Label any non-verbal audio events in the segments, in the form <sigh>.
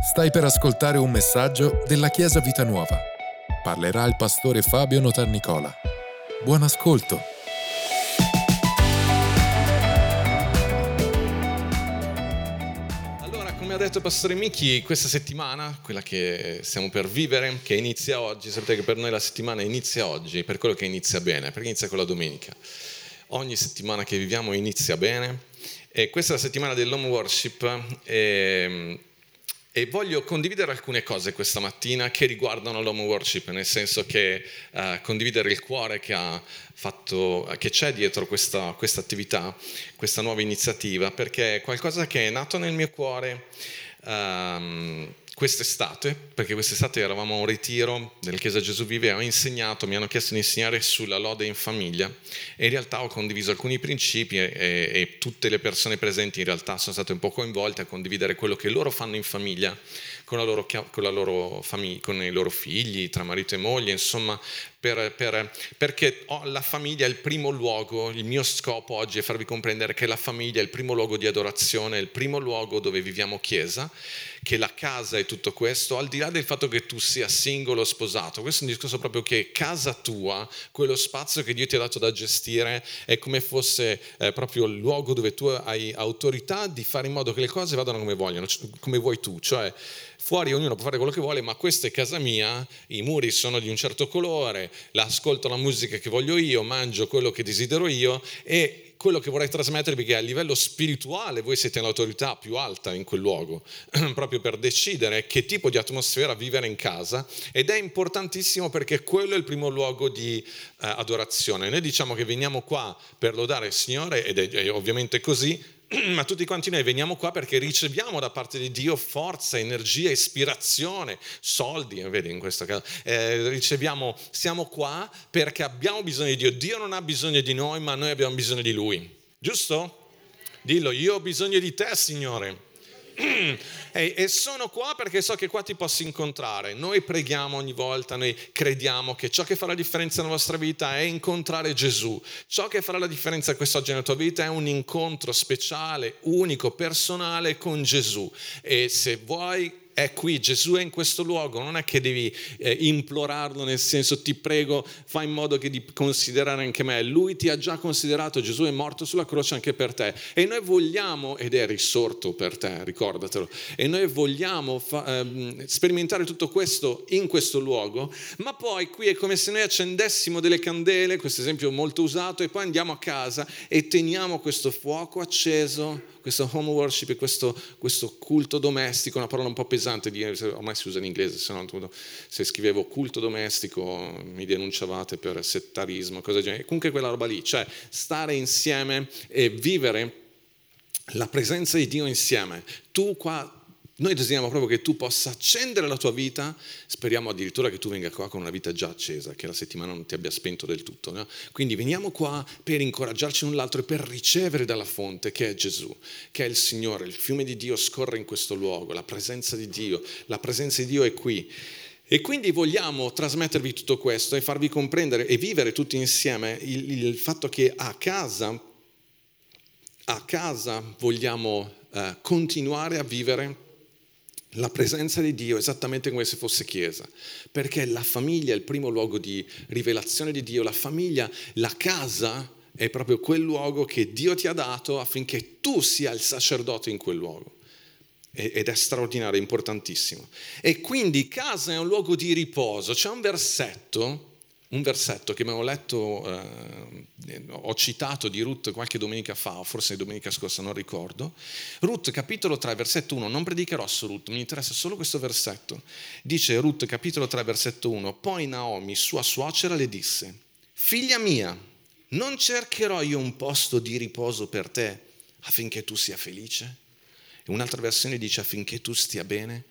Stai per ascoltare un messaggio della Chiesa Vita Nuova. Parlerà il pastore Fabio Notarnicola. Buon ascolto. Allora, come ha detto Pastore Michi, questa settimana, quella che stiamo per vivere, che inizia oggi, sapete che per noi la settimana inizia oggi, per quello che inizia bene, perché inizia con la domenica. Ogni settimana che viviamo inizia bene e questa è la settimana dell'home worship e e voglio condividere alcune cose questa mattina che riguardano l'home worship, nel senso che uh, condividere il cuore che, fatto, che c'è dietro questa, questa, attività, questa nuova iniziativa, perché è qualcosa che è nato nel mio cuore. Um, quest'estate, perché quest'estate eravamo a un ritiro della Chiesa Gesù Vive e ho insegnato, mi hanno chiesto di insegnare sulla lode in famiglia. E in realtà ho condiviso alcuni principi e, e, e tutte le persone presenti in realtà sono state un po' coinvolte a condividere quello che loro fanno in famiglia con, loro, con, loro famiglia, con i loro figli, tra marito e moglie, insomma, per, per, perché la famiglia è il primo luogo, il mio scopo oggi è farvi comprendere che la famiglia è il primo luogo di adorazione, è il primo luogo dove viviamo chiesa, che la casa è tutto questo, al di là del fatto che tu sia singolo o sposato, questo è un discorso proprio che casa tua, quello spazio che Dio ti ha dato da gestire, è come fosse eh, proprio il luogo dove tu hai autorità di fare in modo che le cose vadano come vogliono, come vuoi tu, cioè fuori ognuno può fare quello che vuole, ma questa è casa mia, i muri sono di un certo colore, ascolto la musica che voglio io, mangio quello che desidero io e quello che vorrei trasmettervi è che a livello spirituale voi siete l'autorità più alta in quel luogo, <clears throat> proprio per decidere che tipo di atmosfera vivere in casa ed è importantissimo perché quello è il primo luogo di uh, adorazione. Noi diciamo che veniamo qua per lodare il Signore ed è, è ovviamente così, <clears throat> ma tutti quanti noi veniamo qua perché riceviamo da parte di Dio forza, energia, ispirazione, soldi, eh, vedi in questo caso, eh, riceviamo, siamo qua perché abbiamo bisogno di Dio. Dio non ha bisogno di noi, ma noi abbiamo bisogno di Lui. Giusto? Dillo, io ho bisogno di te, Signore. <clears throat> e, sono qua perché so che qua ti posso incontrare. Noi preghiamo ogni volta, noi crediamo che ciò che fa la differenza nella vostra vita è incontrare Gesù. Ciò che farà la differenza quest'oggi nella tua vita è un incontro speciale, unico, personale con Gesù. E se vuoi è qui, Gesù è in questo luogo, non è che devi eh, implorarlo nel senso ti prego, fai in modo che di considerare anche me, lui ti ha già considerato, Gesù è morto sulla croce anche per te. E noi vogliamo, ed è risorto per te, ricordatelo, e noi vogliamo fa, ehm, sperimentare tutto questo in questo luogo, ma poi qui è come se noi accendessimo delle candele, questo esempio molto usato, e poi andiamo a casa e teniamo questo fuoco acceso questo home worship, questo, questo culto domestico, una parola un po' pesante, ormai si usa in inglese, se, no, se scrivevo culto domestico mi denunciavate per settarismo, cose del genere. Comunque quella roba lì, cioè stare insieme e vivere la presenza di Dio insieme. Tu qua noi desideriamo proprio che tu possa accendere la tua vita, speriamo addirittura che tu venga qua con una vita già accesa, che la settimana non ti abbia spento del tutto. No? Quindi veniamo qua per incoraggiarci l'un l'altro e per ricevere dalla fonte che è Gesù, che è il Signore, il fiume di Dio scorre in questo luogo, la presenza di Dio, la presenza di Dio è qui. E quindi vogliamo trasmettervi tutto questo e farvi comprendere e vivere tutti insieme il, il fatto che a casa, a casa vogliamo eh, continuare a vivere la presenza di Dio esattamente come se fosse chiesa, perché la famiglia è il primo luogo di rivelazione di Dio, la famiglia, la casa è proprio quel luogo che Dio ti ha dato affinché tu sia il sacerdote in quel luogo. Ed è straordinario, importantissimo. E quindi casa è un luogo di riposo. C'è un versetto un versetto che abbiamo letto, eh, ho citato di Ruth qualche domenica fa, o forse domenica scorsa, non ricordo. Ruth, capitolo 3, versetto 1, non predicherò su Ruth, mi interessa solo questo versetto. Dice Ruth, capitolo 3, versetto 1, poi Naomi, sua suocera, le disse, figlia mia, non cercherò io un posto di riposo per te affinché tu sia felice? E un'altra versione dice affinché tu stia bene?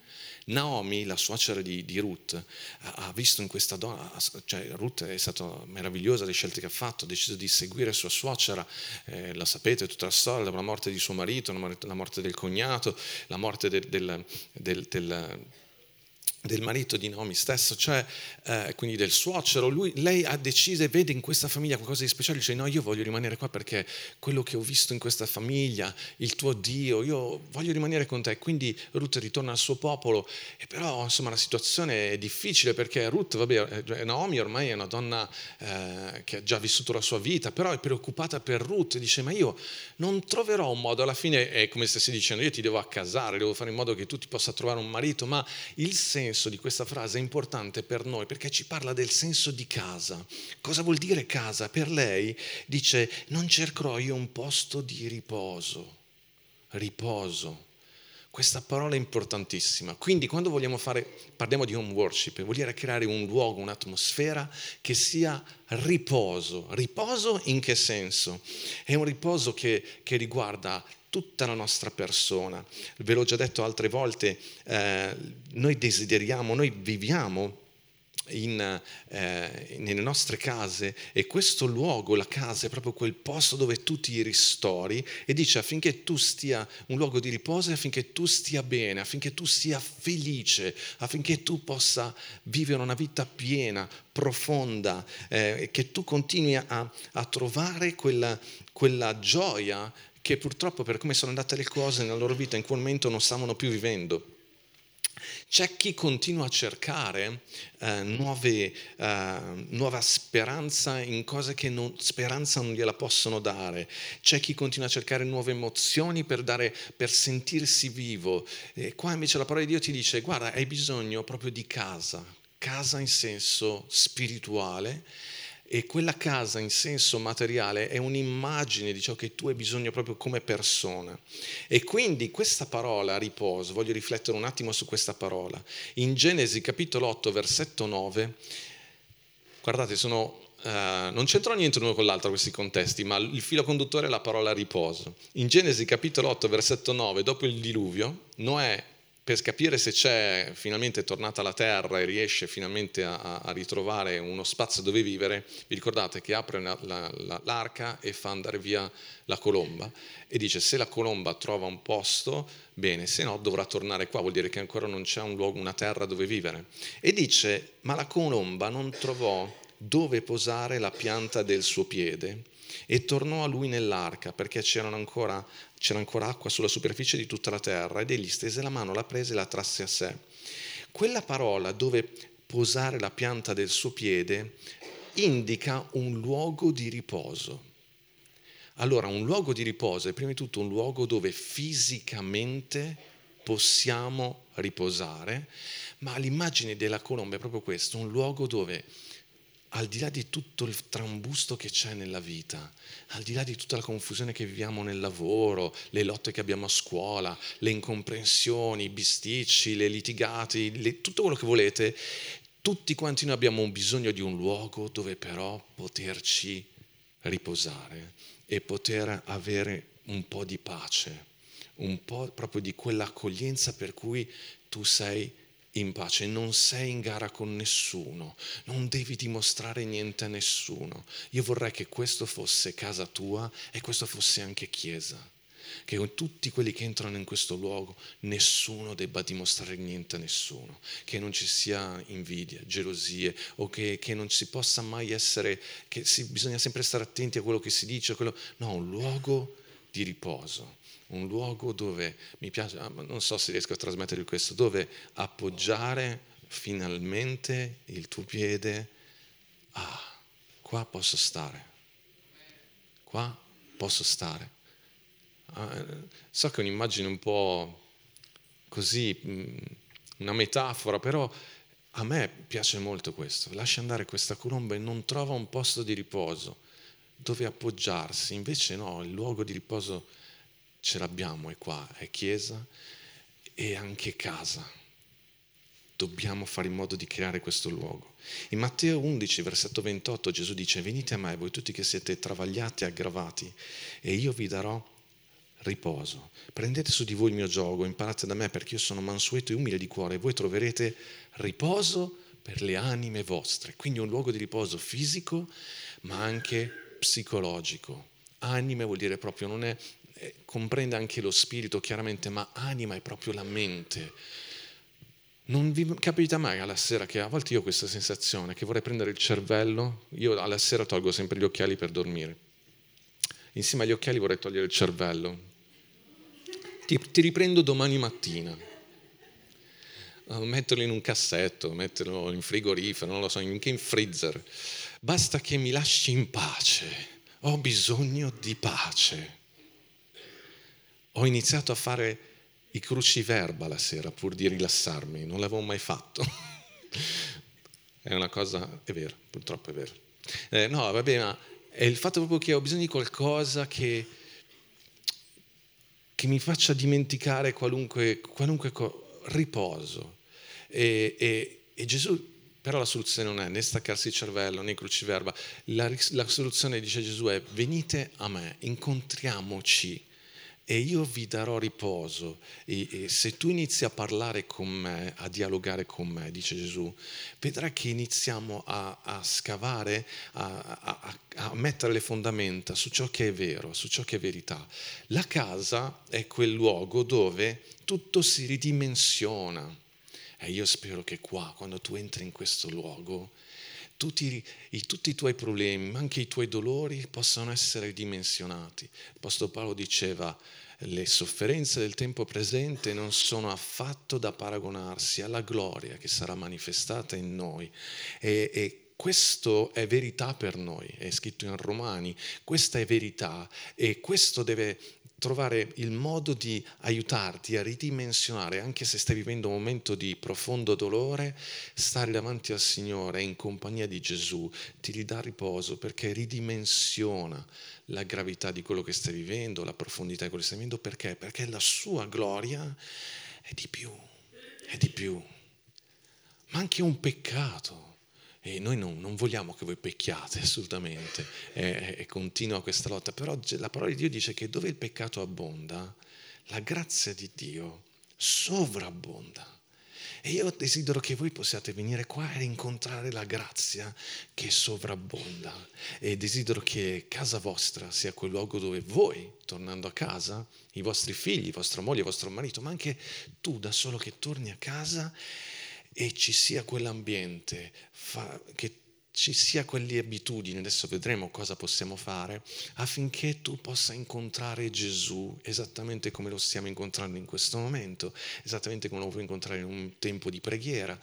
Naomi, la suocera di, di Ruth, ha visto in questa donna, cioè Ruth è stata meravigliosa le scelte che ha fatto, ha deciso di seguire sua suocera, eh, la sapete tutta la storia, la morte di suo marito, la morte del cognato, la morte del, del, del, del del marito di Naomi stesso, cioè eh, quindi del suocero, lui, lei ha deciso e vede in questa famiglia qualcosa di speciale, dice no io voglio rimanere qua perché quello che ho visto in questa famiglia, il tuo Dio, io voglio rimanere con te, quindi Ruth ritorna al suo popolo, e però insomma la situazione è difficile perché Ruth, vabbè, eh, Naomi ormai è una donna eh, che ha già vissuto la sua vita, però è preoccupata per Ruth, dice ma io non troverò un modo, alla fine è come stessi dicendo io ti devo accasare, devo fare in modo che tu ti possa trovare un marito, ma il senso senso di questa frase è importante per noi perché ci parla del senso di casa. Cosa vuol dire casa? Per lei dice non cercherò io un posto di riposo. Riposo. Questa parola è importantissima. Quindi quando vogliamo fare, parliamo di home worship, vuol dire creare un luogo, un'atmosfera che sia riposo. Riposo in che senso? È un riposo che, che riguarda tutta la nostra persona. Ve l'ho già detto altre volte, eh, noi desideriamo, noi viviamo in, eh, nelle nostre case e questo luogo, la casa, è proprio quel posto dove tu ti ristori e dice affinché tu stia un luogo di riposo, affinché tu stia bene, affinché tu sia felice, affinché tu possa vivere una vita piena, profonda, eh, che tu continui a, a trovare quella, quella gioia che purtroppo per come sono andate le cose nella loro vita in quel momento non stavano più vivendo. C'è chi continua a cercare eh, nuove, eh, nuova speranza in cose che non, speranza non gliela possono dare. C'è chi continua a cercare nuove emozioni per, dare, per sentirsi vivo. E qua invece la parola di Dio ti dice, guarda, hai bisogno proprio di casa, casa in senso spirituale e quella casa in senso materiale è un'immagine di ciò che tu hai bisogno proprio come persona. E quindi questa parola, riposo, voglio riflettere un attimo su questa parola. In Genesi capitolo 8, versetto 9, guardate, sono Uh, non c'entrano niente l'uno con l'altro questi contesti, ma il filo conduttore è la parola riposo. In Genesi capitolo 8, versetto 9, dopo il diluvio, Noè per capire se c'è finalmente tornata alla terra e riesce finalmente a, a ritrovare uno spazio dove vivere, vi ricordate che apre la, la, la, l'arca e fa andare via la colomba e dice se la colomba trova un posto, bene, se no dovrà tornare qua, vuol dire che ancora non c'è un luogo, una terra dove vivere. E dice, ma la colomba non trovò dove posare la pianta del suo piede e tornò a lui nell'arca perché ancora, c'era ancora acqua sulla superficie di tutta la terra ed egli stese la mano, la prese e la trasse a sé. Quella parola dove posare la pianta del suo piede indica un luogo di riposo. Allora, un luogo di riposo è prima di tutto un luogo dove fisicamente possiamo riposare, ma l'immagine della colomba è proprio questo, un luogo dove al di là di tutto il trambusto che c'è nella vita, al di là di tutta la confusione che viviamo nel lavoro, le lotte che abbiamo a scuola, le incomprensioni, i bisticci, le litigati, le, tutto quello che volete, tutti quanti noi abbiamo bisogno di un luogo dove però poterci riposare e poter avere un po' di pace, un po' proprio di quell'accoglienza per cui tu sei in pace, non sei in gara con nessuno, non devi dimostrare niente a nessuno. Io vorrei che questo fosse casa tua e questo fosse anche chiesa. Che con tutti quelli che entrano in questo luogo nessuno debba dimostrare niente a nessuno, che non ci sia invidia, gelosie o che, che non si possa mai essere, che si, bisogna sempre stare attenti a quello che si dice, quello, no, un luogo di riposo un luogo dove mi piace, ah, non so se riesco a trasmettere questo, dove appoggiare finalmente il tuo piede, ah, qua posso stare, qua posso stare. Ah, so che è un'immagine un po' così, mm, una metafora, però a me piace molto questo. Lascia andare questa colomba e non trova un posto di riposo dove appoggiarsi, invece no, il luogo di riposo ce l'abbiamo, è qua, è chiesa e anche casa. Dobbiamo fare in modo di creare questo luogo. In Matteo 11, versetto 28, Gesù dice, venite a me, voi tutti che siete travagliati e aggravati, e io vi darò riposo. Prendete su di voi il mio gioco, imparate da me perché io sono mansueto e umile di cuore e voi troverete riposo per le anime vostre. Quindi un luogo di riposo fisico, ma anche psicologico. Anime vuol dire proprio non è comprende anche lo spirito chiaramente, ma anima è proprio la mente. Non vi capita mai alla sera che a volte io ho questa sensazione che vorrei prendere il cervello, io alla sera tolgo sempre gli occhiali per dormire. Insieme agli occhiali vorrei togliere il cervello. Ti, ti riprendo domani mattina. Uh, metterlo in un cassetto, metterlo in frigorifero, non lo so, anche in freezer. Basta che mi lasci in pace. Ho bisogno di pace. Ho iniziato a fare i cruciverba la sera pur di rilassarmi, non l'avevo mai fatto. <laughs> è una cosa, è vero, purtroppo è vero. Eh, no, vabbè, ma è il fatto proprio che ho bisogno di qualcosa che, che mi faccia dimenticare qualunque, qualunque co- riposo. E, e, e Gesù però la soluzione non è né staccarsi il cervello né cruciverba. La, la, soluzione, dice Gesù, è venite a me, incontriamoci e io vi darò riposo. E, e, se tu inizi a parlare con me, a dialogare con me, dice Gesù, vedrai che iniziamo a, a scavare, a, a, a, mettere le fondamenta su ciò che è vero, su ciò che è verità. La casa è quel luogo dove tutto si ridimensiona. E io spero che qua, quando tu entri in questo luogo, tutti i, tutti i, tuoi problemi, ma anche i tuoi dolori possano essere dimensionati. L'Apostolo Paolo diceva, le sofferenze del tempo presente non sono affatto da paragonarsi alla gloria che sarà manifestata in noi. E, e questo è verità per noi, è scritto in Romani, questa è verità e questo deve trovare il modo di aiutarti a ridimensionare, anche se stai vivendo un momento di profondo dolore, stare davanti al Signore in compagnia di Gesù ti ridà riposo perché ridimensiona la gravità di quello che stai vivendo, la profondità di quello che stai vivendo, perché? Perché la sua gloria è di più, è di più. Ma anche un peccato e noi non, non, vogliamo che voi pecchiate assolutamente, e, e continua questa lotta, però la parola di Dio dice che dove il peccato abbonda, la grazia di Dio sovrabbonda. E io desidero che voi possiate venire qua e incontrare la grazia che sovrabbonda. E desidero che casa vostra sia quel luogo dove voi, tornando a casa, i vostri figli, vostra moglie, vostro marito, ma anche tu da solo che torni a casa e ci sia quell'ambiente, fa, che ci sia quelle abitudini, adesso vedremo cosa possiamo fare, affinché tu possa incontrare Gesù esattamente come lo stiamo incontrando in questo momento, esattamente come lo vuoi incontrare in un tempo di preghiera,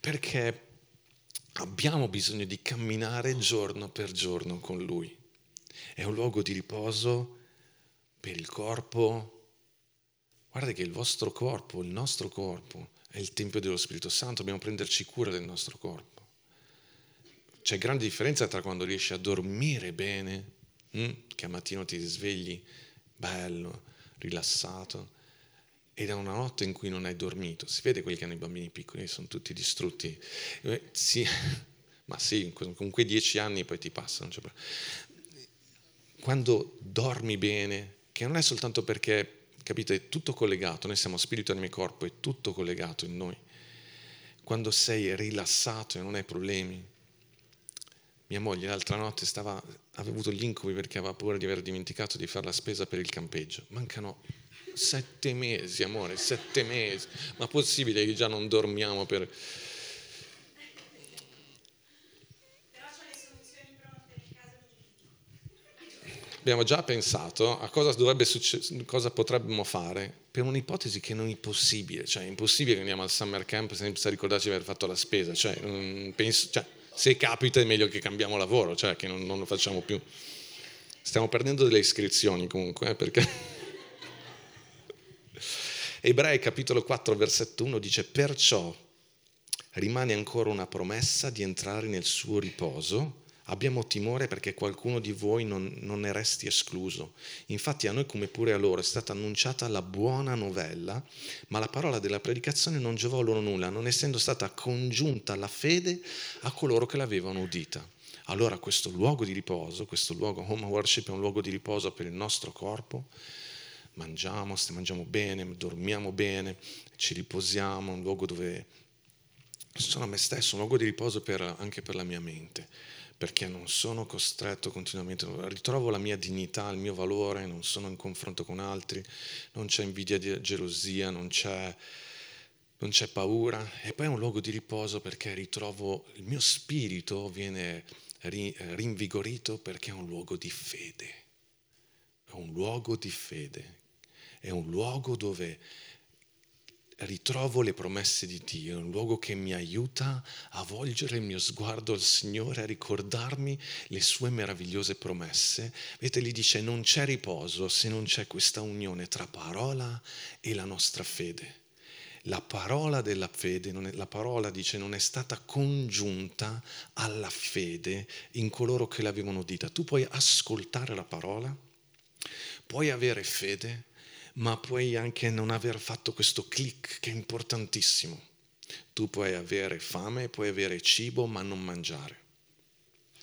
perché abbiamo bisogno di camminare giorno per giorno con Lui. È un luogo di riposo per il corpo. Guarda che il vostro corpo, il nostro corpo, è il Tempio dello Spirito Santo, dobbiamo prenderci cura del nostro corpo. C'è grande differenza tra quando riesci a dormire bene, hm? che a mattino ti svegli bello, rilassato, e da una notte in cui non hai dormito. Si vede quelli che hanno i bambini piccoli, sono tutti distrutti. Eh, sì, <laughs> ma sì, con quei dieci anni poi ti passano. Quando dormi bene, che non è soltanto perché Capite? È tutto collegato, noi siamo spirito, anima e corpo, è tutto collegato in noi. Quando sei rilassato e non hai problemi. Mia moglie l'altra notte stava, aveva avuto gli incubi perché aveva paura di aver dimenticato di fare la spesa per il campeggio. Mancano sette mesi, amore, sette mesi. Ma possibile che già non dormiamo per abbiamo già pensato a cosa, succe- cosa potremmo fare per un'ipotesi che non è possibile, cioè è impossibile che andiamo al summer camp senza ricordarci di aver fatto la spesa, cioè, penso, cioè, se capita è meglio che cambiamo lavoro, cioè che non, non lo facciamo più. Stiamo perdendo delle iscrizioni comunque, eh, perché... <laughs> Ebrei capitolo 4 versetto 1 dice perciò rimane ancora una promessa di entrare nel suo riposo Abbiamo timore perché qualcuno di voi non, non, ne resti escluso. Infatti a noi come pure a loro è stata annunciata la buona novella, ma la parola della predicazione non giovò loro nulla, non essendo stata congiunta la fede a coloro che l'avevano udita. Allora questo luogo di riposo, questo luogo home worship è un luogo di riposo per il nostro corpo. Mangiamo, mangiamo bene, dormiamo bene, ci riposiamo, un luogo dove sono a me stesso, un luogo di riposo per, anche per la mia mente perché non sono costretto continuamente, ritrovo la mia dignità, il mio valore, non sono in confronto con altri, non c'è invidia, gelosia, non c'è non c'è paura e poi è un luogo di riposo perché ritrovo il mio spirito viene rinvigorito perché è un luogo di fede. È un luogo di fede. È un luogo dove ritrovo le promesse di Dio, un luogo che mi aiuta a volgere il mio sguardo al Signore, a ricordarmi le sue meravigliose promesse. Vedete, gli dice non c'è riposo se non c'è questa unione tra parola e la nostra fede. La parola della fede, è, la parola dice, non è stata congiunta alla fede in coloro che l'avevano udita. Tu puoi ascoltare la parola, puoi avere fede, ma puoi anche non aver fatto questo click che è importantissimo. Tu puoi avere fame, puoi avere cibo, ma non mangiare.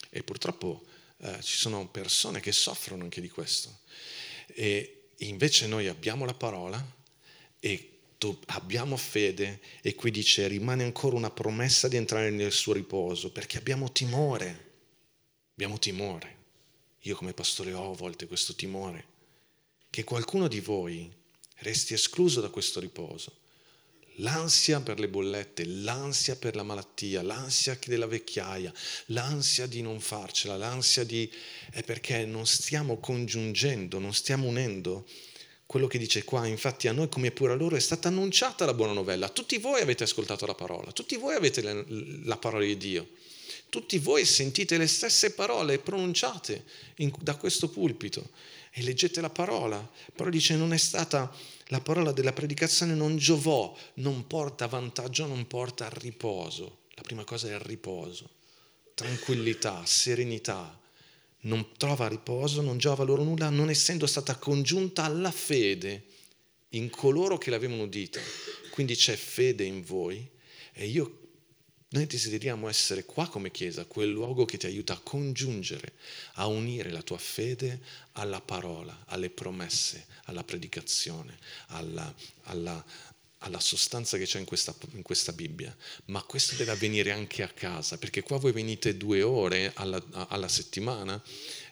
E purtroppo eh, ci sono persone che soffrono anche di questo. E invece noi abbiamo la parola e abbiamo fede e qui dice rimane ancora una promessa di entrare nel suo riposo perché abbiamo timore. Abbiamo timore. Io come pastore ho a volte questo timore che qualcuno di voi resti escluso da questo riposo. L'ansia per le bollette, l'ansia per la malattia, l'ansia della vecchiaia, l'ansia di non farcela, l'ansia di... è perché non stiamo congiungendo, non stiamo unendo quello che dice qua, infatti a noi come pure a loro è stata annunciata la buona novella. Tutti voi avete ascoltato la parola, tutti voi avete la, la parola di Dio, tutti voi sentite le stesse parole pronunciate in, da questo pulpito e leggete la parola. Però dice non è stata la parola della predicazione non giovò, non porta vantaggio, non porta riposo. La prima cosa è il riposo, tranquillità, serenità. Non trova riposo, non giova loro nulla, non essendo stata congiunta alla fede in coloro che l'avevano udita. Quindi c'è fede in voi e io noi desideriamo essere qua come Chiesa, quel luogo che ti aiuta a congiungere, a unire la tua fede alla parola, alle promesse, alla predicazione, alla, alla, alla sostanza che c'è in questa, in questa, Bibbia. Ma questo deve avvenire anche a casa, perché qua voi venite due ore alla, alla settimana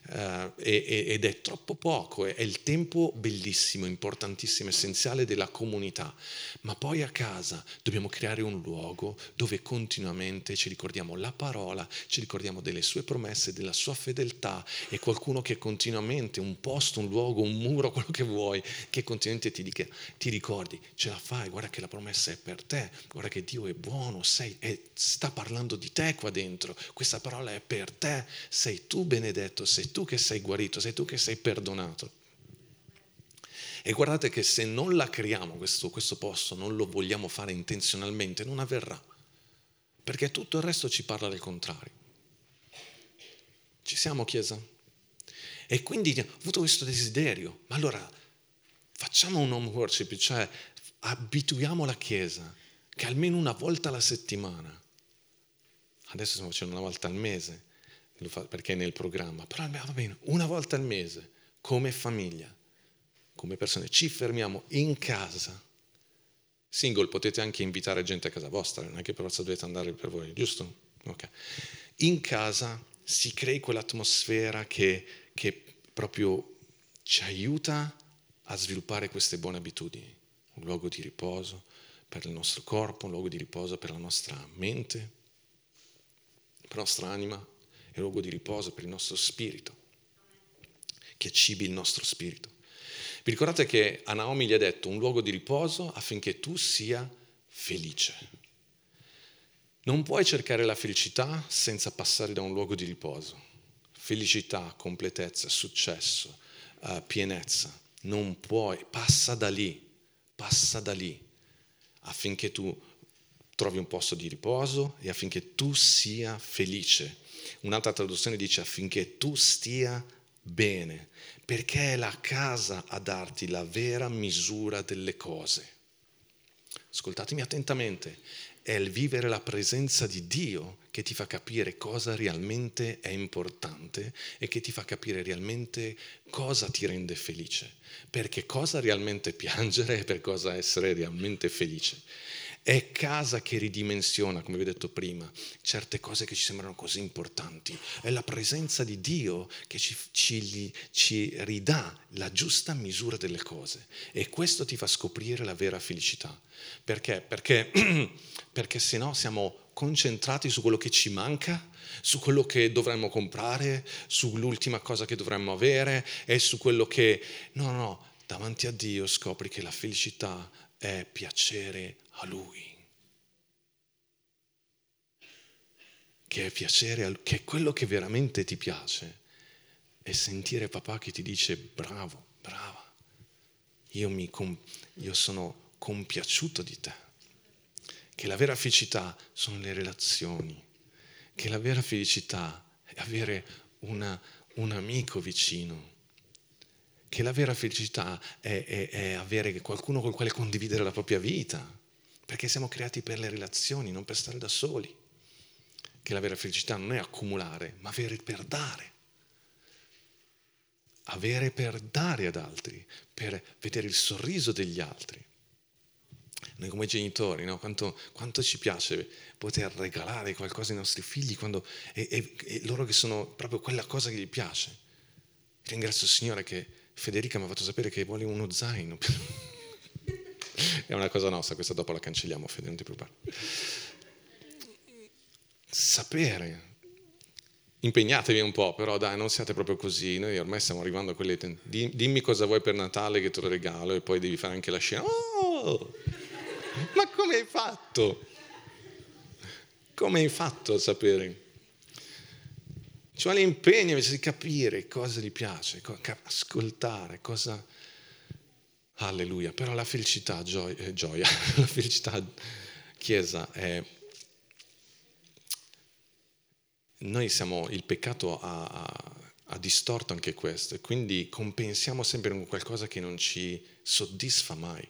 eh, ed è troppo poco, è il tempo bellissimo, importantissimo, essenziale della comunità, ma poi a casa dobbiamo creare un luogo dove continuamente ci ricordiamo la parola, ci ricordiamo delle sue promesse, della sua fedeltà. E qualcuno che continuamente, un posto, un luogo, un muro, <laughs> quello che vuoi, che continuamente ti, dica, ti ricordi, ce la fai, guarda che la promessa è per te, guarda che Dio è buono, sei, è, sta parlando di te qua dentro, questa parola è per te, sei tu benedetto, sei tu che sei guarito, sei tu che sei perdonato. E guardate che se non la creiamo questo, questo posto, non lo vogliamo fare intenzionalmente, non avverrà. Perché tutto il resto ci parla del contrario. Ci siamo, Chiesa? E quindi ho avuto questo desiderio. Ma allora facciamo un home worship, cioè abituiamo la Chiesa che almeno una volta alla settimana, adesso stiamo facendo una volta al mese, perché è nel programma, però va bene, una volta al mese, come famiglia, come persone, ci fermiamo in casa. Single potete anche invitare gente a casa vostra, non è che per forza dovete andare per voi, giusto? Ok. In casa si crei quell'atmosfera che, che proprio ci aiuta a sviluppare queste buone abitudini, un luogo di riposo per il nostro corpo, un luogo di riposo per la nostra mente, per la nostra anima, è luogo di riposo per il nostro spirito, che cibi il nostro spirito. Vi ricordate che a Naomi gli ha detto un luogo di riposo affinché tu sia felice. Non puoi cercare la felicità senza passare da un luogo di riposo. Felicità, completezza, successo, uh, pienezza. Non puoi, passa da lì, passa da lì affinché tu trovi un posto di riposo e affinché tu sia felice. Un'altra traduzione dice affinché tu stia bene, perché è la casa a darti la vera misura delle cose. Ascoltatemi attentamente, è il vivere la presenza di Dio che ti fa capire cosa realmente è importante e che ti fa capire realmente cosa ti rende felice, perché cosa realmente piangere e per cosa essere realmente felice. È casa che ridimensiona, come vi ho detto prima, certe cose che ci sembrano così importanti. È la presenza di Dio che ci, ci, ci ridà la giusta misura delle cose. E questo ti fa scoprire la vera felicità. Perché? Perché, <clears throat> perché se no siamo concentrati su quello che ci manca, su quello che dovremmo comprare, sull'ultima cosa che dovremmo avere e su quello che... No, no, davanti a Dio scopri che la felicità è piacere a Lui. Che è piacere, che è quello che veramente ti piace. E sentire papà che ti dice bravo, brava, io, mi, io sono compiaciuto di te. Che la vera felicità sono le relazioni. Che la vera felicità è avere una, un amico vicino che la vera felicità è, è, è avere qualcuno con il quale condividere la propria vita, perché siamo creati per le relazioni, non per stare da soli. Che la vera felicità non è accumulare, ma avere per dare. Avere per dare ad altri, per vedere il sorriso degli altri. Noi come genitori, no? quanto, quanto, ci piace poter regalare qualcosa ai nostri figli quando, e, e, e loro che sono proprio quella cosa che gli piace. Ringrazio il Signore che Federica mi ha fatto sapere che vuole uno zaino. <laughs> È una cosa nostra, questa dopo la cancelliamo, Fede, non ti preoccupare. Sapere. Impegnatevi un po', però dai, non siate proprio così. Noi ormai stiamo arrivando a quelle... Ten- dimmi cosa vuoi per Natale che te lo regalo e poi devi fare anche la scena. Oh! Ma come hai fatto? Come hai fatto a sapere? Ci vuole impegno invece di capire cosa gli piace, ascoltare, cosa... Alleluia. Però la felicità, gioia, eh, gioia <laughs> la felicità, Chiesa, è... Noi siamo, il peccato ha, ha, ha distorto anche questo e quindi compensiamo sempre con qualcosa che non ci soddisfa mai.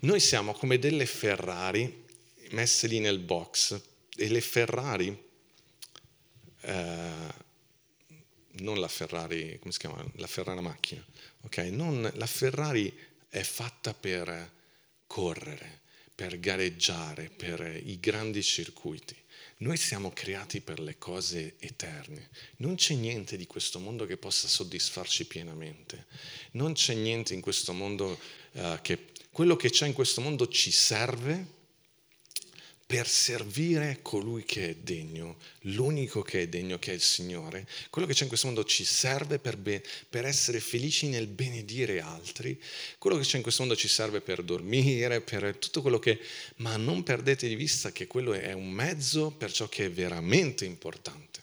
Noi siamo come delle Ferrari messe lì nel box e le Ferrari eh, non la Ferrari, come si chiama? La Ferrari macchina, ok? Non, la Ferrari è fatta per correre, per gareggiare, per i grandi circuiti. Noi siamo creati per le cose eterne. Non c'è niente di questo mondo che possa soddisfarci pienamente. Non c'è niente in questo mondo uh, che... Quello che c'è in questo mondo ci serve per servire colui che è degno, l'unico che è degno, che è il Signore. Quello che c'è in questo mondo ci serve per, be- per, essere felici nel benedire altri, quello che c'è in questo mondo ci serve per dormire, per tutto quello che... Ma non perdete di vista che quello è un mezzo per ciò che è veramente importante,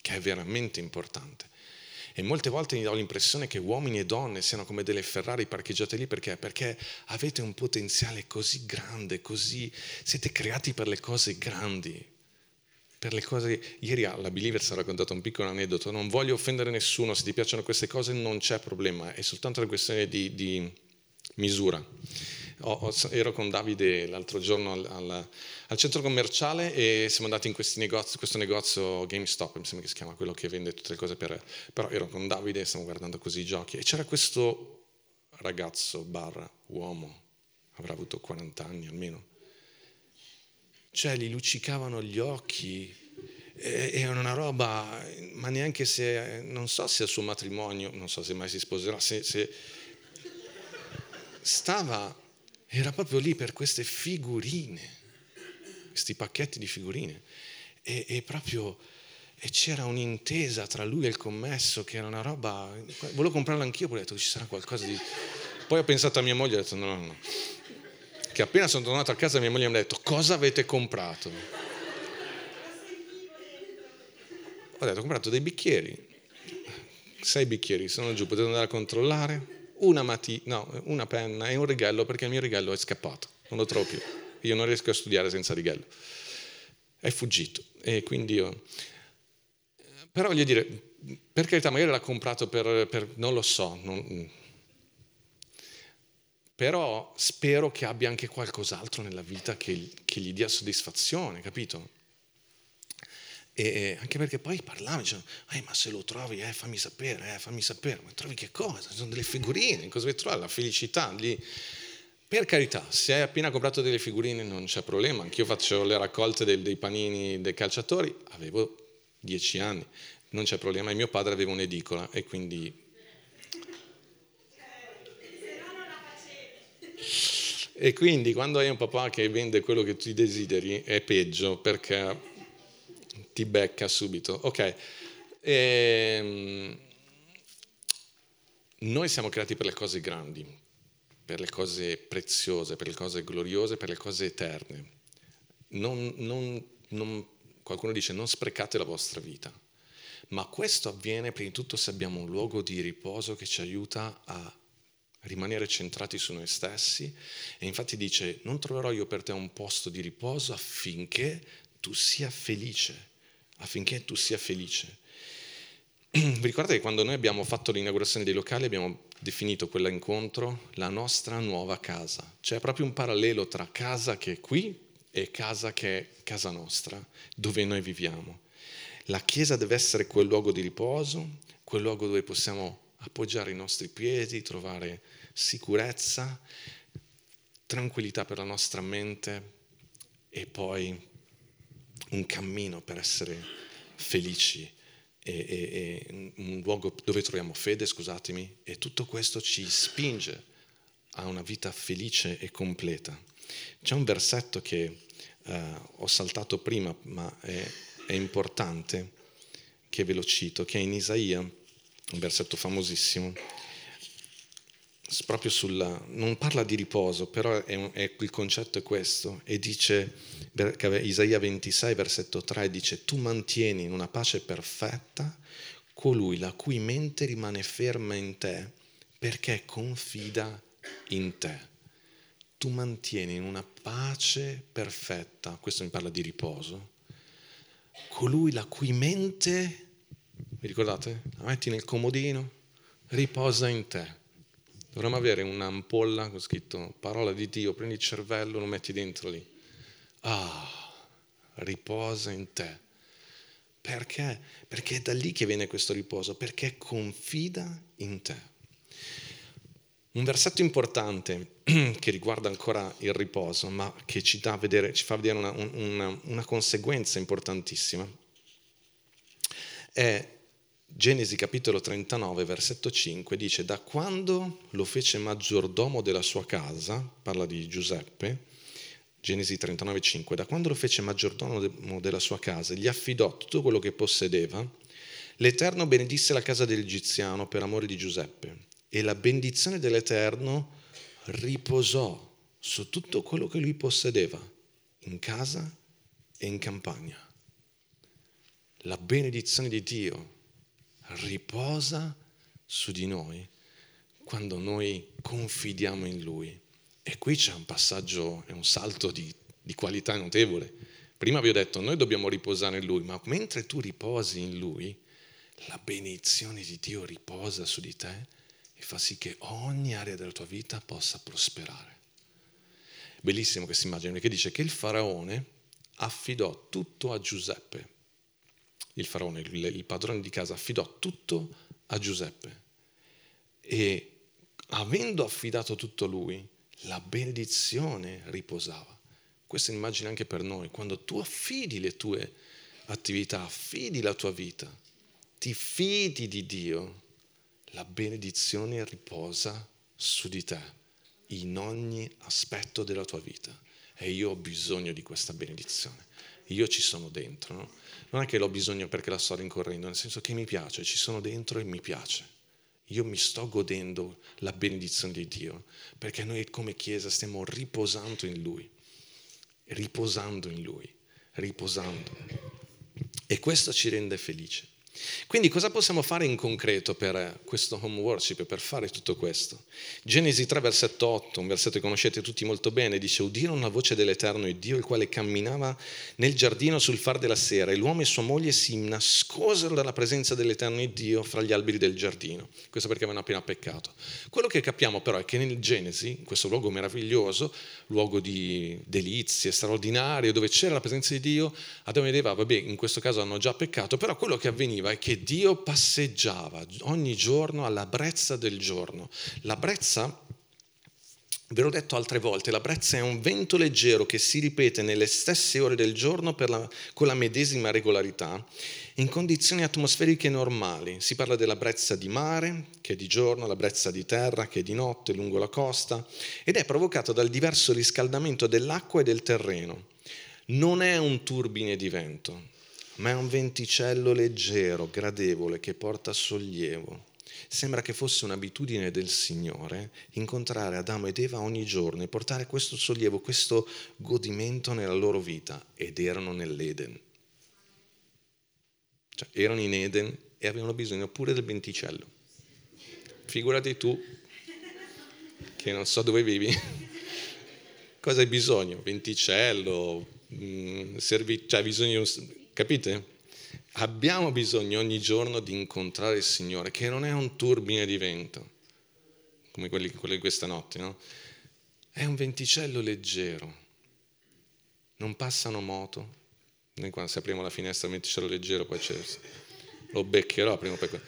che è veramente importante. E molte volte mi do l'impressione che uomini e donne siano come delle Ferrari parcheggiate lì perché? Perché avete un potenziale così grande, così siete creati per le cose grandi. Per le cose, ieri alla Believers ho raccontato un piccolo aneddoto, non voglio offendere nessuno, se ti piacciono queste cose non c'è problema, è soltanto una questione di, di misura. Ho, ero con Davide l'altro giorno al, al, al, centro commerciale e siamo andati in negozi, questo negozio GameStop, mi sembra che si chiama, quello che vende tutte le cose per... Però ero con Davide, stiamo guardando così i giochi e c'era questo ragazzo barra uomo, avrà avuto 40 anni almeno. Cioè gli luccicavano gli occhi, era una roba, ma neanche se, non so se al suo matrimonio, non so se mai si sposerà, se, se stava era proprio lì per queste figurine, questi pacchetti di figurine. E, e proprio e c'era un'intesa tra lui e il commesso che era una roba. Volevo comprarla anch'io, poi ho detto ci sarà qualcosa di. Poi ho pensato a mia moglie e ho detto no, no, no. Che appena sono tornato a casa mia moglie mi ha detto cosa avete comprato? Ho detto ho comprato dei bicchieri, sei bicchieri, sono giù, potete andare a controllare una, mati- no, una penna e un righello perché il mio righello è scappato, non lo trovo più. Io non riesco a studiare senza righello. È fuggito e quindi io... Però voglio dire, per carità, magari l'ha comprato per, per non lo so, non... però spero che abbia anche qualcos'altro nella vita che, che gli dia soddisfazione, capito? E anche perché poi parlavano, dicevano, eh, ma se lo trovi, eh, fammi sapere, eh, fammi sapere, ma trovi che cosa? Sono delle figurine, cosa vuoi trovare? La felicità lì. Per carità, se hai appena comprato delle figurine non c'è problema, anch'io faccio le raccolte dei, dei panini dei calciatori, avevo dieci anni, non c'è problema, e mio padre aveva un'edicola e quindi... E quindi quando hai un papà che vende quello che tu desideri è peggio perché ti becca subito. Ok, ehm, noi siamo creati per le cose grandi, per le cose preziose, per le cose gloriose, per le cose eterne. Non, non, non, qualcuno dice non sprecate la vostra vita, ma questo avviene prima di tutto se abbiamo un luogo di riposo che ci aiuta a rimanere centrati su noi stessi e infatti dice non troverò io per te un posto di riposo affinché tu sia felice, affinché tu sia felice. <clears throat> Vi ricordate che quando noi abbiamo fatto l'inaugurazione dei locali abbiamo definito quell'incontro la nostra nuova casa. C'è proprio un parallelo tra casa che è qui e casa che è casa nostra, dove noi viviamo. La chiesa deve essere quel luogo di riposo, quel luogo dove possiamo appoggiare i nostri piedi, trovare sicurezza, tranquillità per la nostra mente e poi un cammino per essere felici e, e, e un luogo dove troviamo fede, scusatemi, e tutto questo ci spinge a una vita felice e completa. C'è un versetto che eh, ho saltato prima, ma è, è importante, che ve lo cito, che è in Isaia, un versetto famosissimo, proprio sulla, non parla di riposo, però è, è, il concetto è questo, e dice, Isaia 26, versetto 3, dice, tu mantieni in una pace perfetta colui la cui mente rimane ferma in te perché confida in te. Tu mantieni in una pace perfetta, questo mi parla di riposo, colui la cui mente, vi ricordate? La metti nel comodino, riposa in te Dovremmo avere un'ampolla con scritto parola di Dio, prendi il cervello, lo metti dentro lì. Ah, riposa in te. Perché? Perché è da lì che viene questo riposo, perché confida in te. Un versetto importante <clears throat> che riguarda ancora il riposo, ma che ci, vedere, ci fa vedere una, una, una conseguenza importantissima, è Genesi capitolo 39, versetto 5 dice, da quando lo fece maggiordomo della sua casa, parla di Giuseppe, Genesi 39, 5, da quando lo fece maggiordomo della sua casa, gli affidò tutto quello che possedeva, l'Eterno benedisse la casa dell'Egiziano per amore di Giuseppe e la benedizione dell'Eterno riposò su tutto quello che lui possedeva, in casa e in campagna. La benedizione di Dio riposa su di noi quando noi confidiamo in Lui. E qui c'è un passaggio, è un salto di, di qualità notevole. Prima vi ho detto, noi dobbiamo riposare in Lui, ma mentre tu riposi in Lui, la benedizione di Dio riposa su di te e fa sì che ogni area della tua vita possa prosperare. Bellissimo questa immagine perché dice che il faraone affidò tutto a Giuseppe il faraone, il, padrone di casa, affidò tutto a Giuseppe. E avendo affidato tutto a lui, la benedizione riposava. Questa è un'immagine anche per noi. Quando tu affidi le tue attività, affidi la tua vita, ti fidi di Dio, la benedizione riposa su di te in ogni aspetto della tua vita. E io ho bisogno di questa benedizione. Io ci sono dentro. No? non è che l'ho bisogno perché la sto rincorrendo, nel senso che mi piace, ci sono dentro e mi piace. Io mi sto godendo la benedizione di Dio, perché noi come Chiesa stiamo riposando in Lui, riposando in Lui, riposando. E questo ci rende felici. Quindi cosa possiamo fare in concreto per questo home worship, per fare tutto questo? Genesi 3, versetto 8, un versetto che conoscete tutti molto bene, dice, udirono la voce dell'Eterno e Dio, il quale camminava nel giardino sul far della sera, e l'uomo e sua moglie si nascosero dalla presenza dell'Eterno Dio fra gli alberi del giardino. Questo perché avevano appena peccato. Quello che capiamo però è che nel Genesi, in questo luogo meraviglioso, luogo di delizie, straordinario, dove c'era la presenza di Dio, Adamo ed Eva, vabbè, in questo caso hanno già peccato, però quello che avveniva è che Dio passeggiava ogni giorno alla brezza del giorno. La brezza Ve l'ho detto altre volte, la brezza è un vento leggero che si ripete nelle stesse ore del giorno la, con la medesima regolarità, in condizioni atmosferiche normali. Si parla della brezza di mare, che è di giorno, la brezza di terra, che è di notte lungo la costa, ed è provocata dal diverso riscaldamento dell'acqua e del terreno. Non è un turbine di vento, ma è un venticello leggero, gradevole, che porta sollievo. Sembra che fosse un'abitudine del Signore incontrare Adamo ed Eva ogni giorno e portare questo sollievo, questo godimento nella loro vita. Ed erano nell'Eden. Cioè, erano in Eden e avevano bisogno pure del venticello. Figurati tu, che non so dove vivi, cosa hai bisogno? Venticello, mh, mm, servi- cioè bisogno, capite? Abbiamo bisogno ogni giorno di incontrare il Signore, che non è un turbine di vento, come quelli, quelli di questa notte, no? È un venticello leggero. Non passano moto. Noi quando apriamo la finestra, un venticello leggero, poi c'è... Lo beccherò prima o poi... <laughs>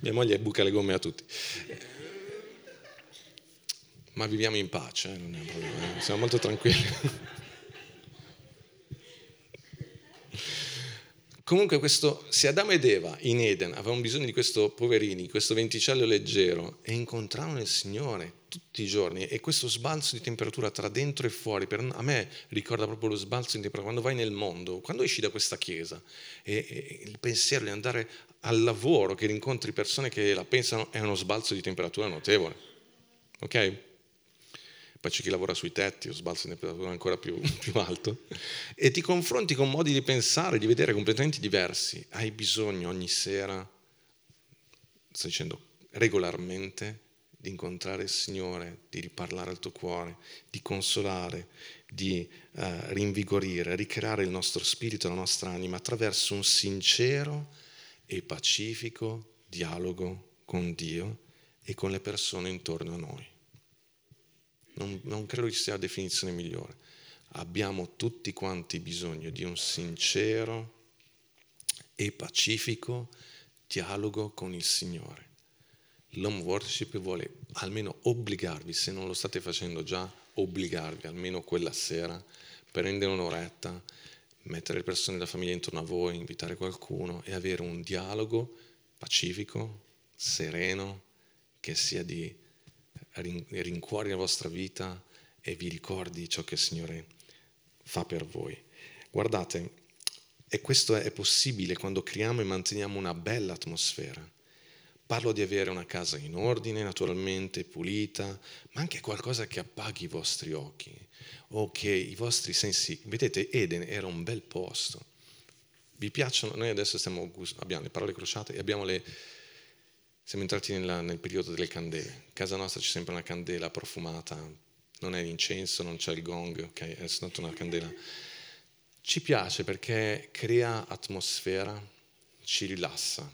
Mia moglie buca le gomme a tutti. Ma viviamo in pace, eh? non è un problema. Siamo molto tranquilli. Comunque questo, se Adamo ed Eva in Eden avevano bisogno di questo poverini, questo venticello leggero e incontravano il Signore tutti i giorni e questo sbalzo di temperatura tra dentro e fuori, per, a me ricorda proprio lo sbalzo di temperatura quando vai nel mondo, quando esci da questa chiesa e, e il pensiero di andare al lavoro, che incontri persone che la pensano è uno sbalzo di temperatura notevole. Ok? Poi c'è chi lavora sui tetti o sbalza in ancora più, <laughs> più alto, e ti confronti con modi di pensare, di vedere completamente diversi. Hai bisogno ogni sera, sto dicendo regolarmente, di incontrare il Signore, di riparlare al tuo cuore, di consolare, di uh, rinvigorire, ricreare il nostro spirito, la nostra anima attraverso un sincero e pacifico dialogo con Dio e con le persone intorno a noi. Non, non credo ci sia la definizione migliore. Abbiamo tutti quanti bisogno di un sincero e pacifico dialogo con il Signore. L'home worship vuole almeno obbligarvi, se non lo state facendo già, obbligarvi almeno quella sera, prendere un'oretta, mettere le persone della famiglia intorno a voi, invitare qualcuno e avere un dialogo pacifico, sereno, che sia di rincuori la vostra vita e vi ricordi ciò che il Signore fa per voi. Guardate, e questo è possibile quando creiamo e manteniamo una bella atmosfera. Parlo di avere una casa in ordine, naturalmente, pulita, ma anche qualcosa che appaghi i vostri occhi o che i vostri sensi... Vedete, Eden era un bel posto. Vi piacciono? Noi adesso stiamo, abbiamo le parole crociate e abbiamo le, siamo entrati nella, nel periodo delle candele. A casa nostra c'è sempre una candela profumata, non è l'incenso, non c'è il gong, ok? È soltanto una candela. Ci piace perché crea atmosfera, ci rilassa.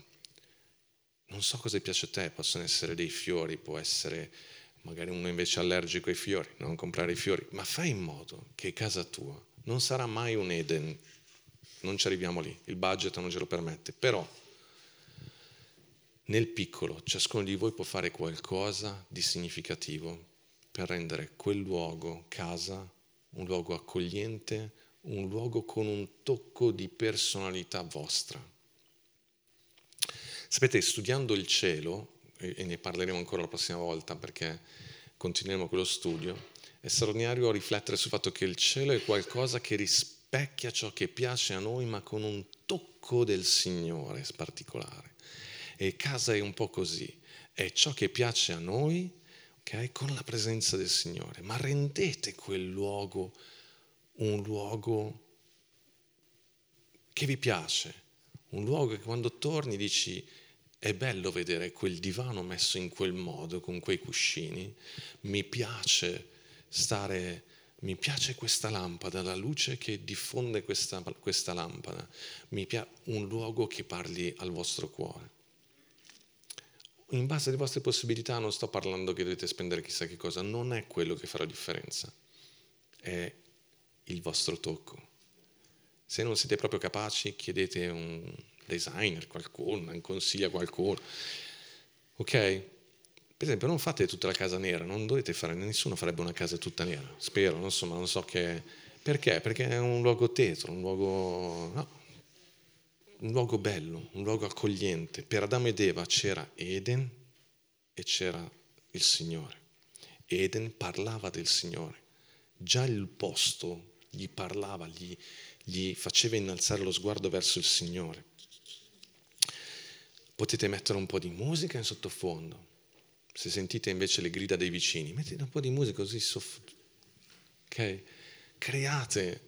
Non so cosa piace a te, possono essere dei fiori, può essere magari uno invece allergico ai fiori, non comprare i fiori, ma fai in modo che casa tua non sarà mai un Eden, non ci arriviamo lì, il budget non ce lo permette, però nel piccolo, ciascuno di voi può fare qualcosa di significativo per rendere quel luogo, casa, un luogo accogliente, un luogo con un tocco di personalità vostra. Sapete, studiando il cielo, e ne parleremo ancora la prossima volta perché continueremo quello studio, è straordinario riflettere sul fatto che il cielo è qualcosa che rispecchia ciò che piace a noi, ma con un tocco del Signore particolare. E casa è un po' così, è ciò che piace a noi, okay, con la presenza del Signore, ma rendete quel luogo un luogo che vi piace, un luogo che quando torni dici è bello vedere quel divano messo in quel modo, con quei cuscini, mi piace stare, mi piace questa lampada, la luce che diffonde questa, questa lampada, mi piace un luogo che parli al vostro cuore in base alle vostre possibilità non sto parlando che dovete spendere chissà che cosa, non è quello che fa la differenza, è il vostro tocco. Se non siete proprio capaci, chiedete un designer, qualcuno, un consiglio a qualcuno. Ok? Per esempio, non fate tutta la casa nera, non dovete fare, nessuno farebbe una casa tutta nera, spero, non so, ma non so che... Perché? Perché è un luogo tetro, un luogo... No, un luogo bello, un luogo accogliente. Per Adamo ed Eva c'era Eden e c'era il Signore. Eden parlava del Signore. Già il posto gli parlava, gli, gli faceva innalzare lo sguardo verso il Signore. Potete mettere un po' di musica in sottofondo. Se sentite invece le grida dei vicini, mettete un po' di musica così soff- ok? Create.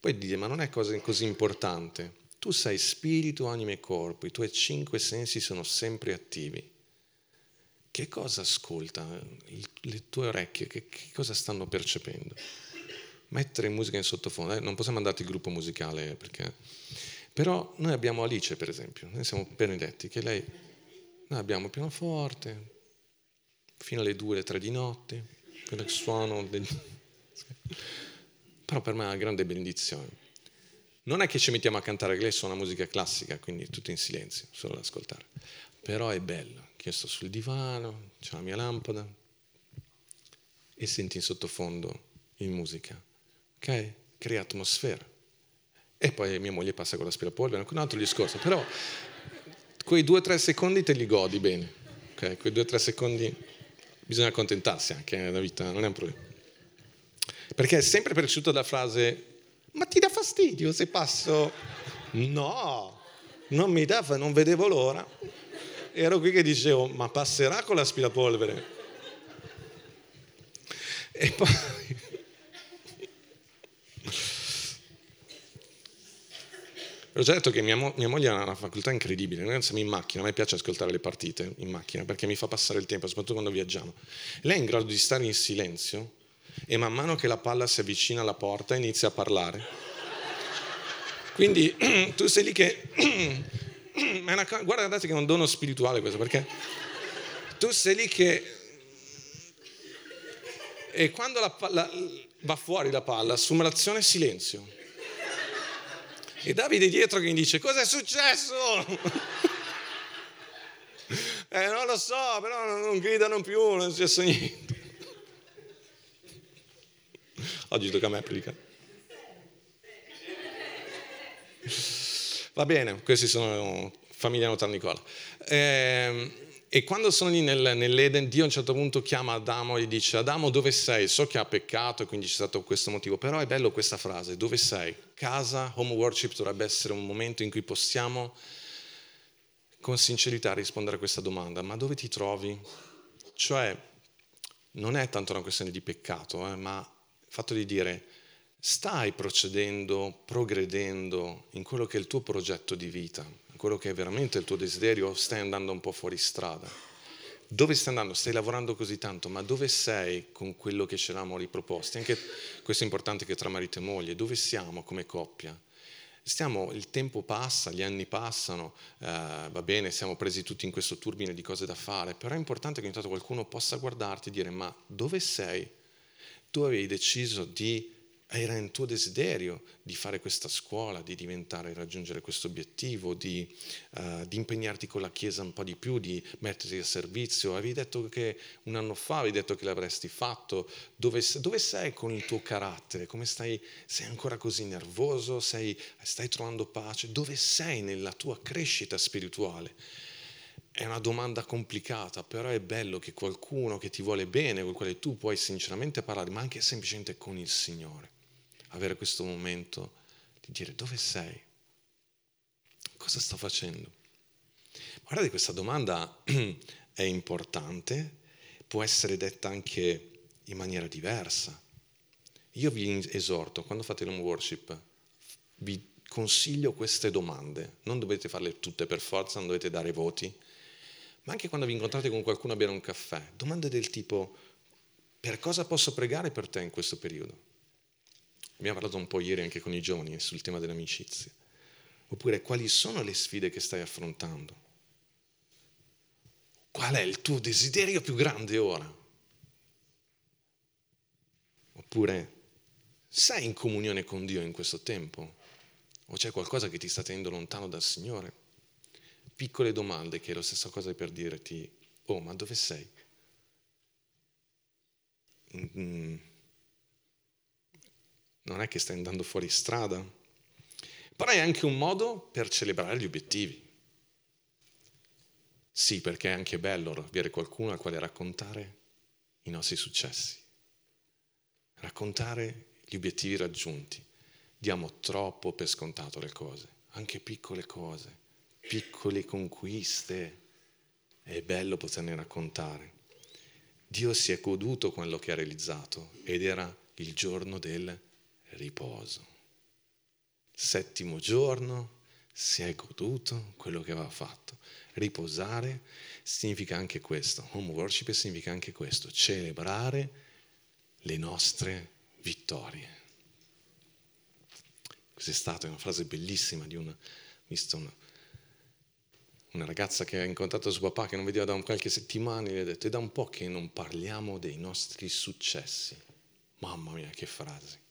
Poi dite, ma non è cosa così importante. Tu sei spirito, anima e corpo, i tuoi cinque sensi sono sempre attivi che cosa ascolta le tue orecchie, che, che cosa stanno percependo. Mettere musica in sottofondo, eh? non possiamo andarti il gruppo musicale perché... Però noi abbiamo Alice per esempio, noi siamo benedetti, che lei... Noi abbiamo il pianoforte, fino alle 2, alle 3 di notte, quello suono... Del... <laughs> Però per me è una grande benedizione. Non è che ci mettiamo a cantare, lei suona musica classica, quindi tutto in silenzio, solo ad ascoltare. Però è bello che sto sul divano, c'è la mia lampada e senti in sottofondo in musica, ok? Crea atmosfera. E poi mia moglie passa con l'aspirapolvere, un altro discorso, però quei due o tre secondi te li godi bene, ok? Quei due o tre secondi bisogna accontentarsi anche nella vita, non è un problema. Perché è sempre piaciuta la frase, ma ti dà fastidio se passo? No, non mi dà, non vedevo l'ora ero qui che dicevo, ma passerà con l'aspirapolvere? E poi... Ho già detto che mia, mo- mia, moglie ha una facoltà incredibile, noi siamo in macchina, a me piace ascoltare le partite in macchina perché mi fa passare il tempo, soprattutto quando viaggiamo. Lei è in grado di stare in silenzio e man mano che la palla si avvicina alla porta inizia a parlare. Quindi <clears throat> tu sei lì che <clears throat> ma una, guardate che è un dono spirituale questo, perché tu sei lì che... E quando la, la, va fuori la palla, assume l'azione silenzio. E Davide dietro che mi dice, cosa è successo? <laughs> eh, non lo so, però non gridano più, non è successo niente. Oggi tocca a me predicare. Va bene, questi sono famiglia Notar Nicola. Eh, e quando sono lì nel, nell'Eden, Dio a un certo punto chiama Adamo e dice, Adamo dove sei? So che ha peccato e quindi c'è stato questo motivo, però è bello questa frase, dove sei? Casa, home worship dovrebbe essere un momento in cui possiamo con sincerità rispondere a questa domanda, ma dove ti trovi? Cioè, non è tanto una questione di peccato, eh, ma fatto di dire, stai procedendo, progredendo in quello che è il tuo progetto di vita, in quello che è veramente il tuo desiderio, o stai andando un po' fuori strada? Dove stai andando? Stai lavorando così tanto, ma dove sei con quello che ci eravamo riproposti? Anche questo è importante che tra marito e moglie, dove siamo come coppia? Stiamo, il tempo passa, gli anni passano, eh, va bene, siamo presi tutti in questo turbine di cose da fare, però è importante che ogni tanto qualcuno possa guardarti e dire ma dove sei? Tu avevi deciso di era il tuo desiderio di fare questa scuola, di diventare, raggiungere questo obiettivo, di, uh, di, impegnarti con la Chiesa un po' di più, di metterti a servizio. Avevi detto che un anno fa avevi detto che l'avresti fatto. Dove, dove sei con il tuo carattere? Come stai? Sei ancora così nervoso? Sei, stai trovando pace? Dove sei nella tua crescita spirituale? È una domanda complicata, però è bello che qualcuno che ti vuole bene, con il quale tu puoi sinceramente parlare, ma anche semplicemente con il Signore avere questo momento di dire dove sei? Cosa sto facendo? Guardate, questa domanda <clears throat> è importante, può essere detta anche in maniera diversa. Io vi esorto, quando fate l'home worship, vi consiglio queste domande. Non dovete farle tutte per forza, non dovete dare voti, ma anche quando vi incontrate con qualcuno a bere un caffè, domande del tipo, per cosa posso pregare per te in questo periodo? Abbiamo parlato un po' ieri anche con i giovani sul tema delle amicizie. Oppure quali sono le sfide che stai affrontando? Qual è il tuo desiderio più grande ora? Oppure sei in comunione con Dio in questo tempo? O c'è qualcosa che ti sta tenendo lontano dal Signore? Piccole domande che è la stessa cosa per dirti, oh ma dove sei? mm, non è che stai andando fuori strada, però è anche un modo per celebrare gli obiettivi. Sì, perché è anche bello avere qualcuno al quale raccontare i nostri successi, raccontare gli obiettivi raggiunti. Diamo troppo per scontato le cose, anche piccole cose, piccole conquiste. È bello poterne raccontare. Dio si è goduto quello che ha realizzato ed era il giorno del riposo. Settimo giorno, si è goduto quello che aveva fatto. Riposare significa anche questo, home worship significa anche questo, celebrare le nostre vittorie. Quest'estate è una frase bellissima di una, visto una, una ragazza che ha incontrato suo papà che non vedeva da qualche settimana gli ha detto è da un po' che non parliamo dei nostri successi. Mamma mia, che frase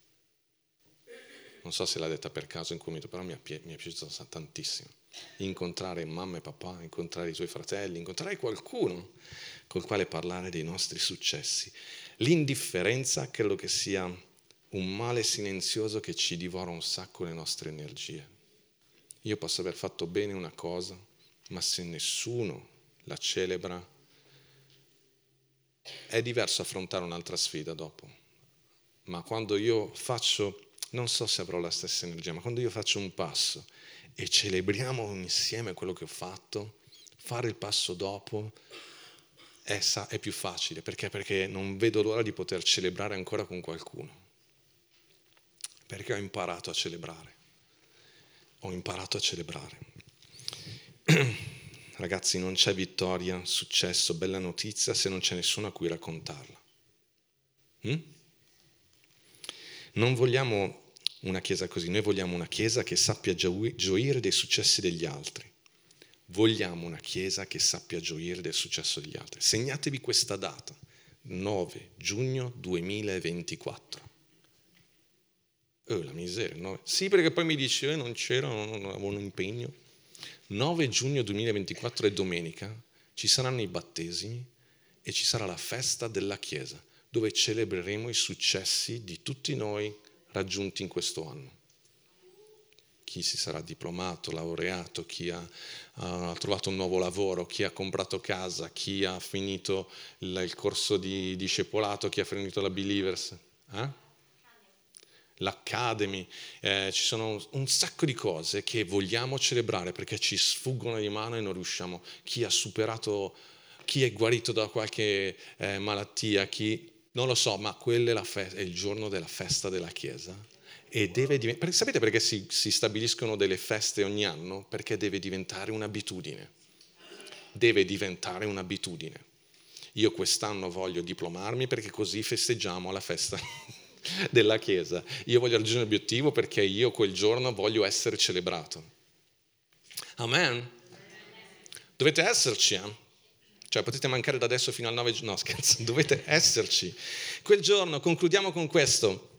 non so se l'ha detta per caso in commento, però mi è, mi è piaciuto tantissimo. Incontrare mamma e papà, incontrare i suoi fratelli, incontrare qualcuno col quale parlare dei nostri successi. L'indifferenza credo che sia un male silenzioso che ci divora un sacco le nostre energie. Io posso aver fatto bene una cosa, ma se nessuno la celebra, è diverso affrontare un'altra sfida dopo. Ma quando io faccio non so se avrò la stessa energia, ma quando io faccio un passo e celebriamo insieme quello che ho fatto, fare il passo dopo è, è più facile. Perché? Perché non vedo l'ora di poter celebrare ancora con qualcuno. Perché ho imparato a celebrare. Ho imparato a celebrare. <clears throat> Ragazzi, non c'è vittoria, successo, bella notizia se non c'è nessuno a cui raccontarla. Hm? Non vogliamo una chiesa così, noi vogliamo una chiesa che sappia gioire dei successi degli altri. Vogliamo una chiesa che sappia gioire del successo degli altri. Segnatevi questa data, 9 giugno 2024. Oh, la miseria, no? Sì, perché poi mi dici, eh, non c'era, non avevo un impegno. 9 giugno 2024 è domenica, ci saranno i battesimi e ci sarà la festa della Chiesa, dove celebreremo i successi di tutti noi raggiunti in questo anno. Chi si sarà diplomato, laureato, chi ha, ha trovato un nuovo lavoro, chi ha comprato casa, chi ha finito il, corso di discepolato, chi ha finito la Believers. Eh? l'Academy, eh, ci sono un sacco di cose che vogliamo celebrare perché ci sfuggono di mano e non riusciamo. Chi ha superato, chi è guarito da qualche eh, malattia, chi non lo so, ma quello è, fe- è il giorno della festa della Chiesa. E deve diventare, sapete perché si, si stabiliscono delle feste ogni anno? Perché deve diventare un'abitudine. Deve diventare un'abitudine. Io quest'anno voglio diplomarmi perché così festeggiamo la festa <laughs> della Chiesa. Io voglio raggiungere l'obiettivo perché io quel giorno voglio essere celebrato. Amen. Dovete esserci, eh? Cioè potete mancare da adesso fino al 9 giugno, no scherzo, <laughs> dovete esserci. Quel giorno, concludiamo con questo,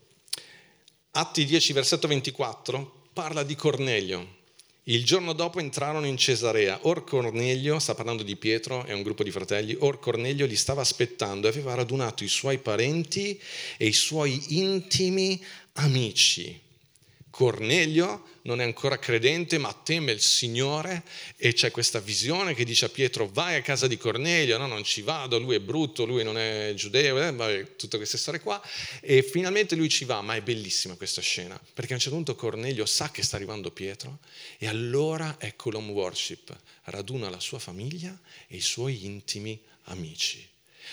Atti 10, versetto 24, parla di Cornelio. Il giorno dopo entrarono in Cesarea. Or Cornelio, sta parlando di Pietro e un gruppo di fratelli, or Cornelio li stava aspettando e aveva radunato i suoi parenti e i suoi intimi amici. Cornelio non è ancora credente ma teme il Signore e c'è questa visione che dice a Pietro vai a casa di Cornelio, no non ci vado, lui è brutto, lui non è giudeo, eh, tutte queste storie qua e finalmente lui ci va, ma è bellissima questa scena perché a un certo punto Cornelio sa che sta arrivando Pietro e allora ecco l'home worship, raduna la sua famiglia e i suoi intimi amici.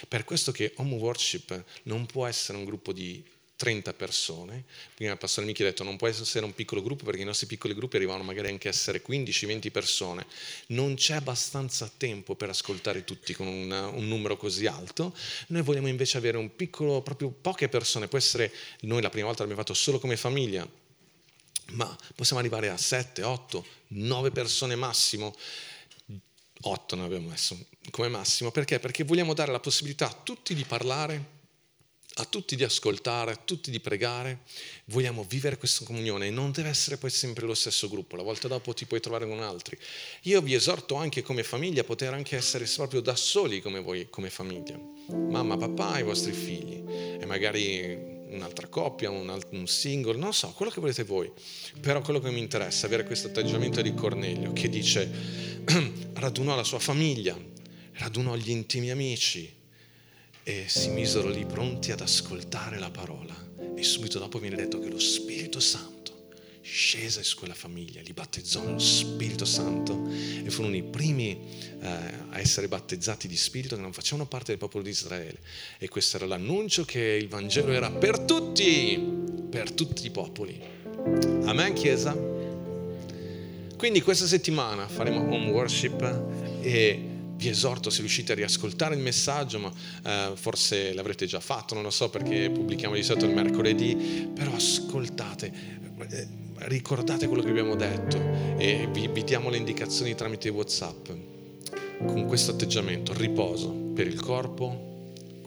Per questo che home worship non può essere un gruppo di 30 persone. Prima il pastore Michi ha detto non può essere un piccolo gruppo perché i nostri piccoli gruppi arrivano magari anche a essere 15-20 persone. Non c'è abbastanza tempo per ascoltare tutti con una, un numero così alto. Noi vogliamo invece avere un piccolo, proprio poche persone. Può essere, noi la prima volta l'abbiamo fatto solo come famiglia, ma possiamo arrivare a 7, 8, 9 persone massimo. 8 ne abbiamo messo come massimo perché? Perché vogliamo dare la possibilità a tutti di parlare a tutti di ascoltare, a tutti di pregare, vogliamo vivere questa comunione e non deve essere poi sempre lo stesso gruppo, la volta dopo ti puoi trovare con altri. Io vi esorto anche come famiglia a poter anche essere proprio da soli come voi, come famiglia, mamma, papà e i vostri figli e magari un'altra coppia, un, alt- un single, non so, quello che volete voi, però quello che mi interessa è avere questo atteggiamento di Cornelio che dice <clears throat> radunò la sua famiglia, radunò gli intimi amici, e si misero lì pronti ad ascoltare la parola e subito dopo viene detto che lo Spirito Santo scese su quella famiglia, li battezzò nello Spirito Santo e furono i primi eh, a essere battezzati di Spirito che non facevano parte del popolo di Israele. E questo era l'annuncio che il Vangelo era per tutti, per tutti i popoli. Amen, Chiesa? Quindi questa settimana faremo home worship e vi esorto se riuscite a riascoltare il messaggio, ma eh, forse l'avrete già fatto, non lo so perché pubblichiamo di solito il mercoledì, però ascoltate, eh, ricordate quello che abbiamo detto e vi, vi diamo le indicazioni tramite Whatsapp. Con questo atteggiamento, riposo per il corpo,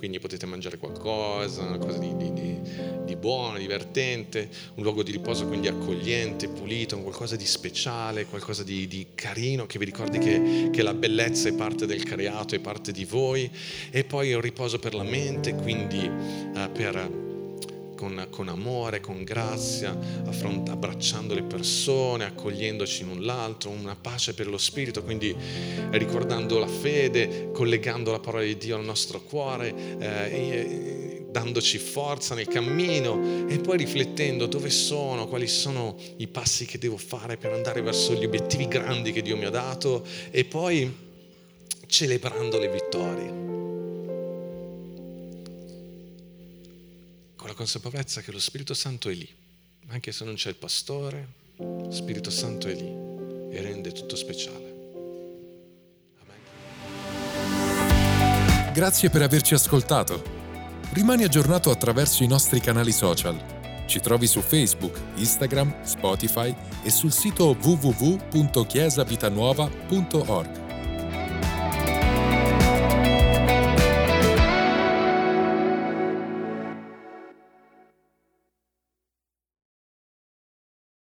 quindi potete mangiare qualcosa, qualcosa di, di, di, di, buono, divertente, un luogo di riposo quindi accogliente, pulito, qualcosa di speciale, qualcosa di, carino, che vi ricordi che, che, la bellezza è parte del creato, è parte di voi, e poi un riposo per la mente, quindi uh, per con, con, amore, con grazia, affront- abbracciando le persone, accogliendoci l'un l'altro, una pace per lo spirito, quindi ricordando la fede, collegando la parola di Dio al nostro cuore. Eh, dandoci forza nel cammino e poi riflettendo dove sono, quali sono i passi che devo fare per andare verso gli obiettivi grandi che Dio mi ha dato e poi celebrando le vittorie. La consapevolezza che lo Spirito Santo è lì, anche se non c'è il pastore, lo Spirito Santo è lì e rende tutto speciale. Amen. Grazie per averci ascoltato. Rimani aggiornato attraverso i nostri canali social. Ci trovi su Facebook, Instagram, Spotify e sul sito www.chiesavitanuova.org.